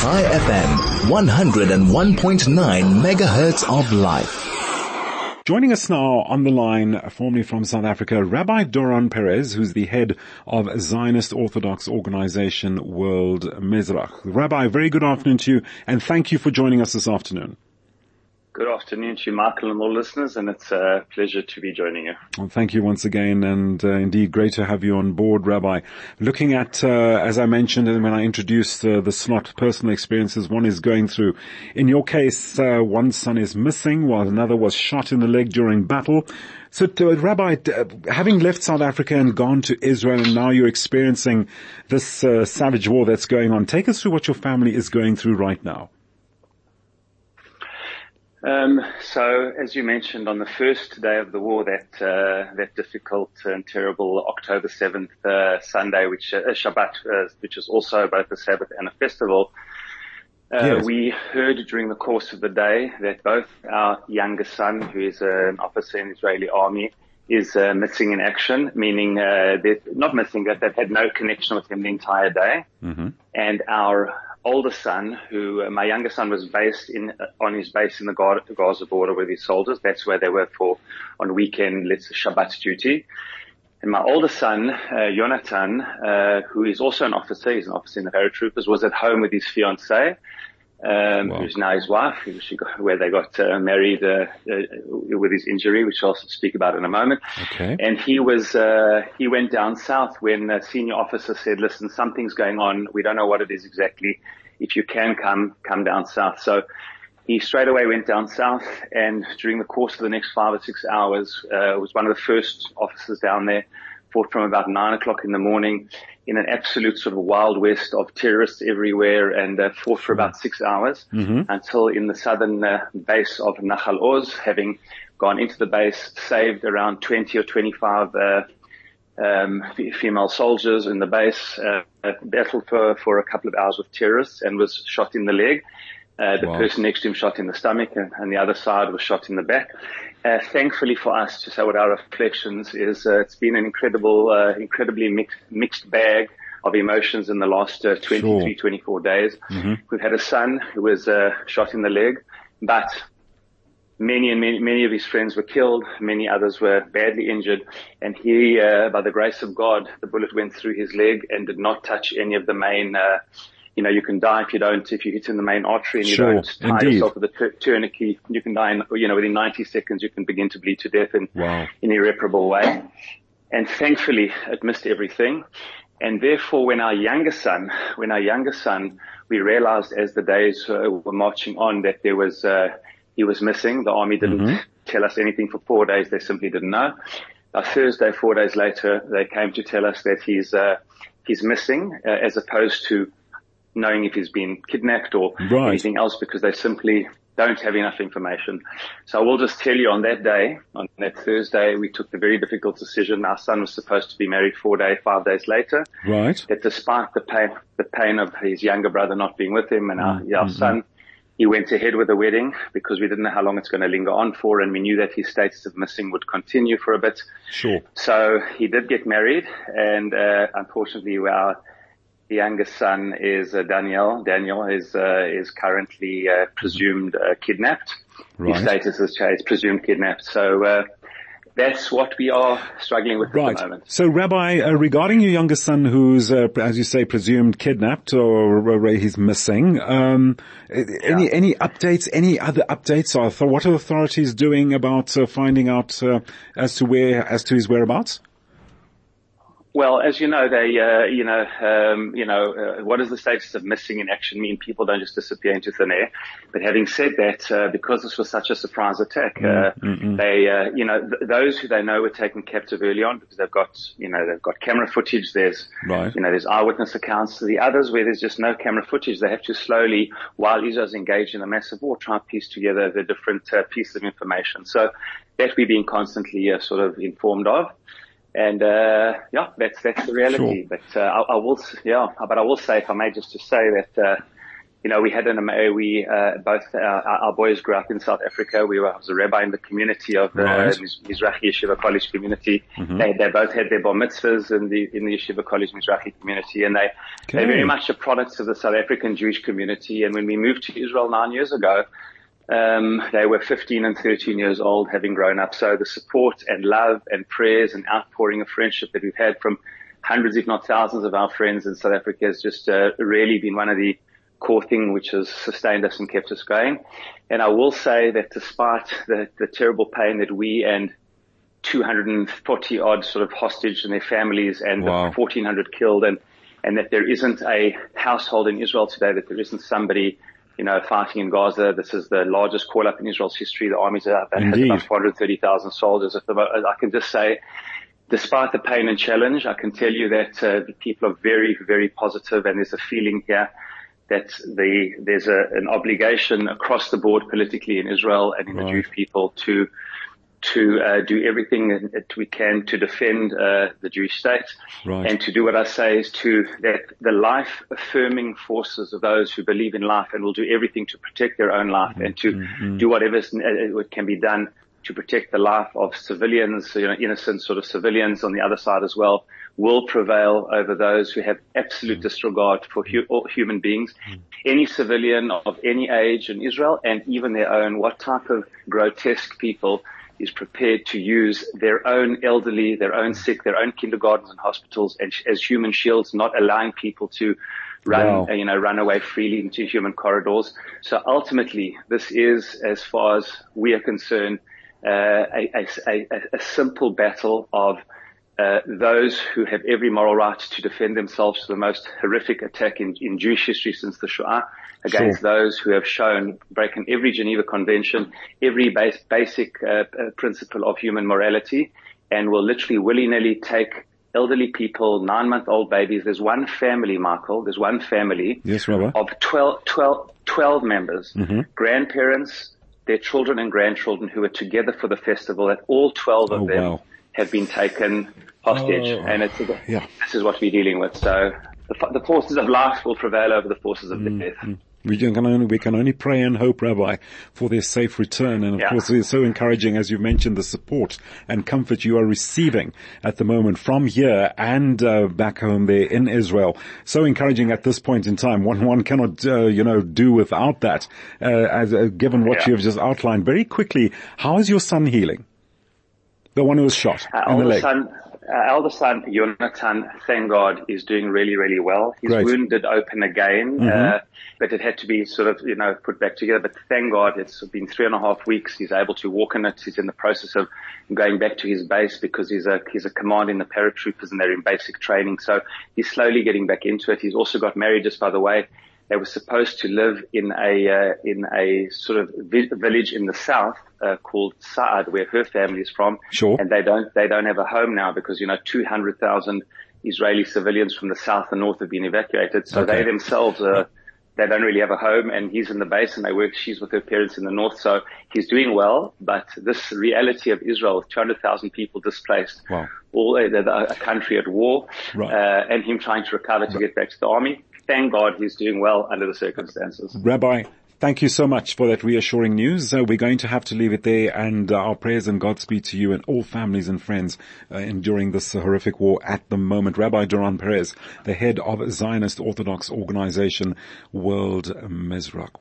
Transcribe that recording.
Chai FM, 101.9 megahertz of life. Joining us now on the line, formerly from South Africa, Rabbi Doron Perez, who's the head of Zionist Orthodox organization World Mizrach. Rabbi, very good afternoon to you, and thank you for joining us this afternoon. Good afternoon to you, Michael, and all listeners, and it's a pleasure to be joining you. Well, thank you once again, and uh, indeed great to have you on board, Rabbi. Looking at, uh, as I mentioned when I introduced uh, the slot, personal experiences one is going through. In your case, uh, one son is missing, while another was shot in the leg during battle. So, uh, Rabbi, uh, having left South Africa and gone to Israel, and now you're experiencing this savage war that's going on, take us through what your family is going through right now. Um, so, as you mentioned, on the first day of the war, that uh, that difficult and terrible October seventh uh, Sunday, which uh, Shabbat, uh, which is also both a Sabbath and a festival, uh, yes. we heard during the course of the day that both our youngest son, who is an officer in the Israeli army, is uh, missing in action, meaning they're not missing that they've had no connection with him the entire day, mm-hmm. and our older son, who uh, my younger son was based in uh, on his base in the Gaza border with his soldiers. That's where they were for on weekend, let's Shabbat duty. And my older son, uh, Jonathan, uh, who is also an officer, he's an officer in the paratroopers, was at home with his fiancée um, wow. who's now his wife, got, where they got uh, married uh, uh, with his injury, which I'll speak about in a moment. Okay. And he was uh, he went down south when a senior officer said, "Listen, something's going on. We don't know what it is exactly. If you can come, come down south." So he straight away went down south, and during the course of the next five or six hours, uh, was one of the first officers down there. Fought from about nine o'clock in the morning in an absolute sort of wild west of terrorists everywhere and uh, fought for about six hours mm-hmm. until in the southern uh, base of Nahal Oz, having gone into the base, saved around 20 or 25 uh, um, female soldiers in the base, uh, battled for, for a couple of hours with terrorists and was shot in the leg. Uh, the wow. person next to him shot in the stomach and, and, the other side was shot in the back. Uh, thankfully for us, to say what our reflections is, uh, it's been an incredible, uh, incredibly mixed, mixed bag of emotions in the last uh, 23, sure. 24 days. Mm-hmm. We've had a son who was uh, shot in the leg, but many and many, many of his friends were killed. Many others were badly injured. And he, by the grace of God, the bullet went through his leg and did not touch any of the main you know, you can die if you don't, if you hit in the main artery and you sure, don't tie indeed. yourself with a tourniquet, you can die in, you know, within 90 seconds, you can begin to bleed to death in, wow. in irreparable way. And thankfully it missed everything. And therefore when our younger son, when our younger son, we realized as the days uh, were marching on that there was, uh, he was missing. The army didn't mm-hmm. tell us anything for four days. They simply didn't know. Uh, Thursday, four days later, they came to tell us that he's, uh, he's missing, uh, as opposed to knowing if he's been kidnapped or right. anything else because they simply don't have enough information. So I will just tell you on that day, on that Thursday, we took the very difficult decision. Our son was supposed to be married four days, five days later. Right. That despite the pain, the pain of his younger brother not being with him and our, mm-hmm. our son, he went ahead with the wedding because we didn't know how long it's going to linger on for and we knew that his status of missing would continue for a bit. Sure. So he did get married and, uh, unfortunately our, the youngest son is uh, Daniel. Daniel is uh, is currently uh, presumed uh, kidnapped. Right. His status is changed, presumed kidnapped. So uh, that's what we are struggling with right. at the moment. So, Rabbi, uh, regarding your youngest son, who's as you say presumed kidnapped or he's missing, um, yeah. any any updates? Any other updates? Or what are authorities doing about finding out as to where as to his whereabouts? Well, as you know, they, uh, you know, um, you know, uh, what does the status of missing in action mean? People don't just disappear into thin air. But having said that, uh, because this was such a surprise attack, uh, mm-hmm. they, uh, you know, th- those who they know were taken captive early on because they've got, you know, they've got camera footage. There's, right. you know, there's eyewitness accounts. The others where there's just no camera footage, they have to slowly, while Israel's engaged in a massive war, try and piece together the different uh, pieces of information. So that we're being constantly sort of informed of. And uh, yeah, that's that's the reality. Sure. But uh, I, I, will, yeah, but I will say, if I may, just to say that uh, you know, we had an, we, uh, both, uh, our boys grew up in South Africa. We were, I was a rabbi in the community of the right. Mizrahi Yeshiva College community. Mm-hmm. They, they both had their bar mitzvahs in the, in the Yeshiva College Mizrahi community and they, okay. they're very much a product of the South African Jewish community. And when we moved to Israel nine years ago, um, they were 15 and 13 years old, having grown up. So the support and love and prayers and outpouring of friendship that we've had from hundreds, if not thousands of our friends in South Africa has just uh, really been one of the core thing which has sustained us and kept us going. And I will say that despite the, the terrible pain that we and 240 odd sort of hostage and their families and wow. the 1400 killed and, and that there isn't a household in Israel today that there isn't somebody, you know, fighting in Gaza. This is the largest call up in Israel's history. The armies are that has about 430,000 soldiers. At the, I can just say, despite the pain and challenge, I can tell you that uh, the people are very, very positive and there's a feeling here that the, there's a, an obligation across the board politically in Israel and in right. the Jewish people to to uh, do everything that we can to defend uh, the Jewish state right. and to do what I say is to that the life affirming forces of those who believe in life and will do everything to protect their own life mm-hmm. and to mm-hmm. do whatever uh, can be done to protect the life of civilians, you know, innocent sort of civilians on the other side as well will prevail over those who have absolute disregard for hu- human beings. Any civilian of any age in Israel and even their own, what type of grotesque people is prepared to use their own elderly, their own sick, their own kindergartens and hospitals as, as human shields, not allowing people to run, wow. you know, run away freely into human corridors. So ultimately, this is, as far as we are concerned, uh, a, a, a, a simple battle of those who have every moral right to defend themselves to the most horrific attack in, in Jewish history since the Shoah against sure. those who have shown breaking every Geneva Convention, every base, basic uh, uh, principle of human morality, and will literally willy-nilly take elderly people, nine-month-old babies. There's one family, Michael. There's one family yes, Robert. of 12, 12, 12 members, mm-hmm. grandparents, their children and grandchildren who are together for the festival. That all 12 of oh, them wow. Have been taken hostage, oh, and it's yeah. this is what we're dealing with. So the, the, forces of life will prevail over the forces of mm, death. Mm. We can only we can only pray and hope, Rabbi, for their safe return. And of yeah. course, it's so encouraging, as you mentioned, the support and comfort you are receiving at the moment from here and uh, back home there in Israel. So encouraging at this point in time. One one cannot uh, you know do without that. Uh, as uh, given what yeah. you have just outlined, very quickly, how is your son healing? The one who was shot in the leg. Son, uh, elder son, Jonathan, thank God, is doing really, really well. His Great. wound did open again, mm-hmm. uh, but it had to be sort of, you know, put back together. But thank God, it's been three and a half weeks. He's able to walk in it. He's in the process of going back to his base because he's a, he's a command in the paratroopers and they're in basic training. So he's slowly getting back into it. He's also got married just by the way. They were supposed to live in a uh, in a sort of vi- village in the south uh, called Saad, where her family is from. Sure. And they don't they don't have a home now because you know two hundred thousand Israeli civilians from the south and north have been evacuated. So okay. they themselves are they don't really have a home and he's in the base and they work, she's with her parents in the north. So he's doing well, but this reality of Israel with 200,000 people displaced, wow. all a, a, country at war, right. uh, and him trying to recover to right. get back to the army thank God he's doing well under the circumstances. Rabbi, Thank you so much for that reassuring news. Uh, we're going to have to leave it there and uh, our prayers and Godspeed to you and all families and friends uh, enduring this horrific war at the moment. Rabbi Doron Perez, the head of Zionist Orthodox organization World Mizrach.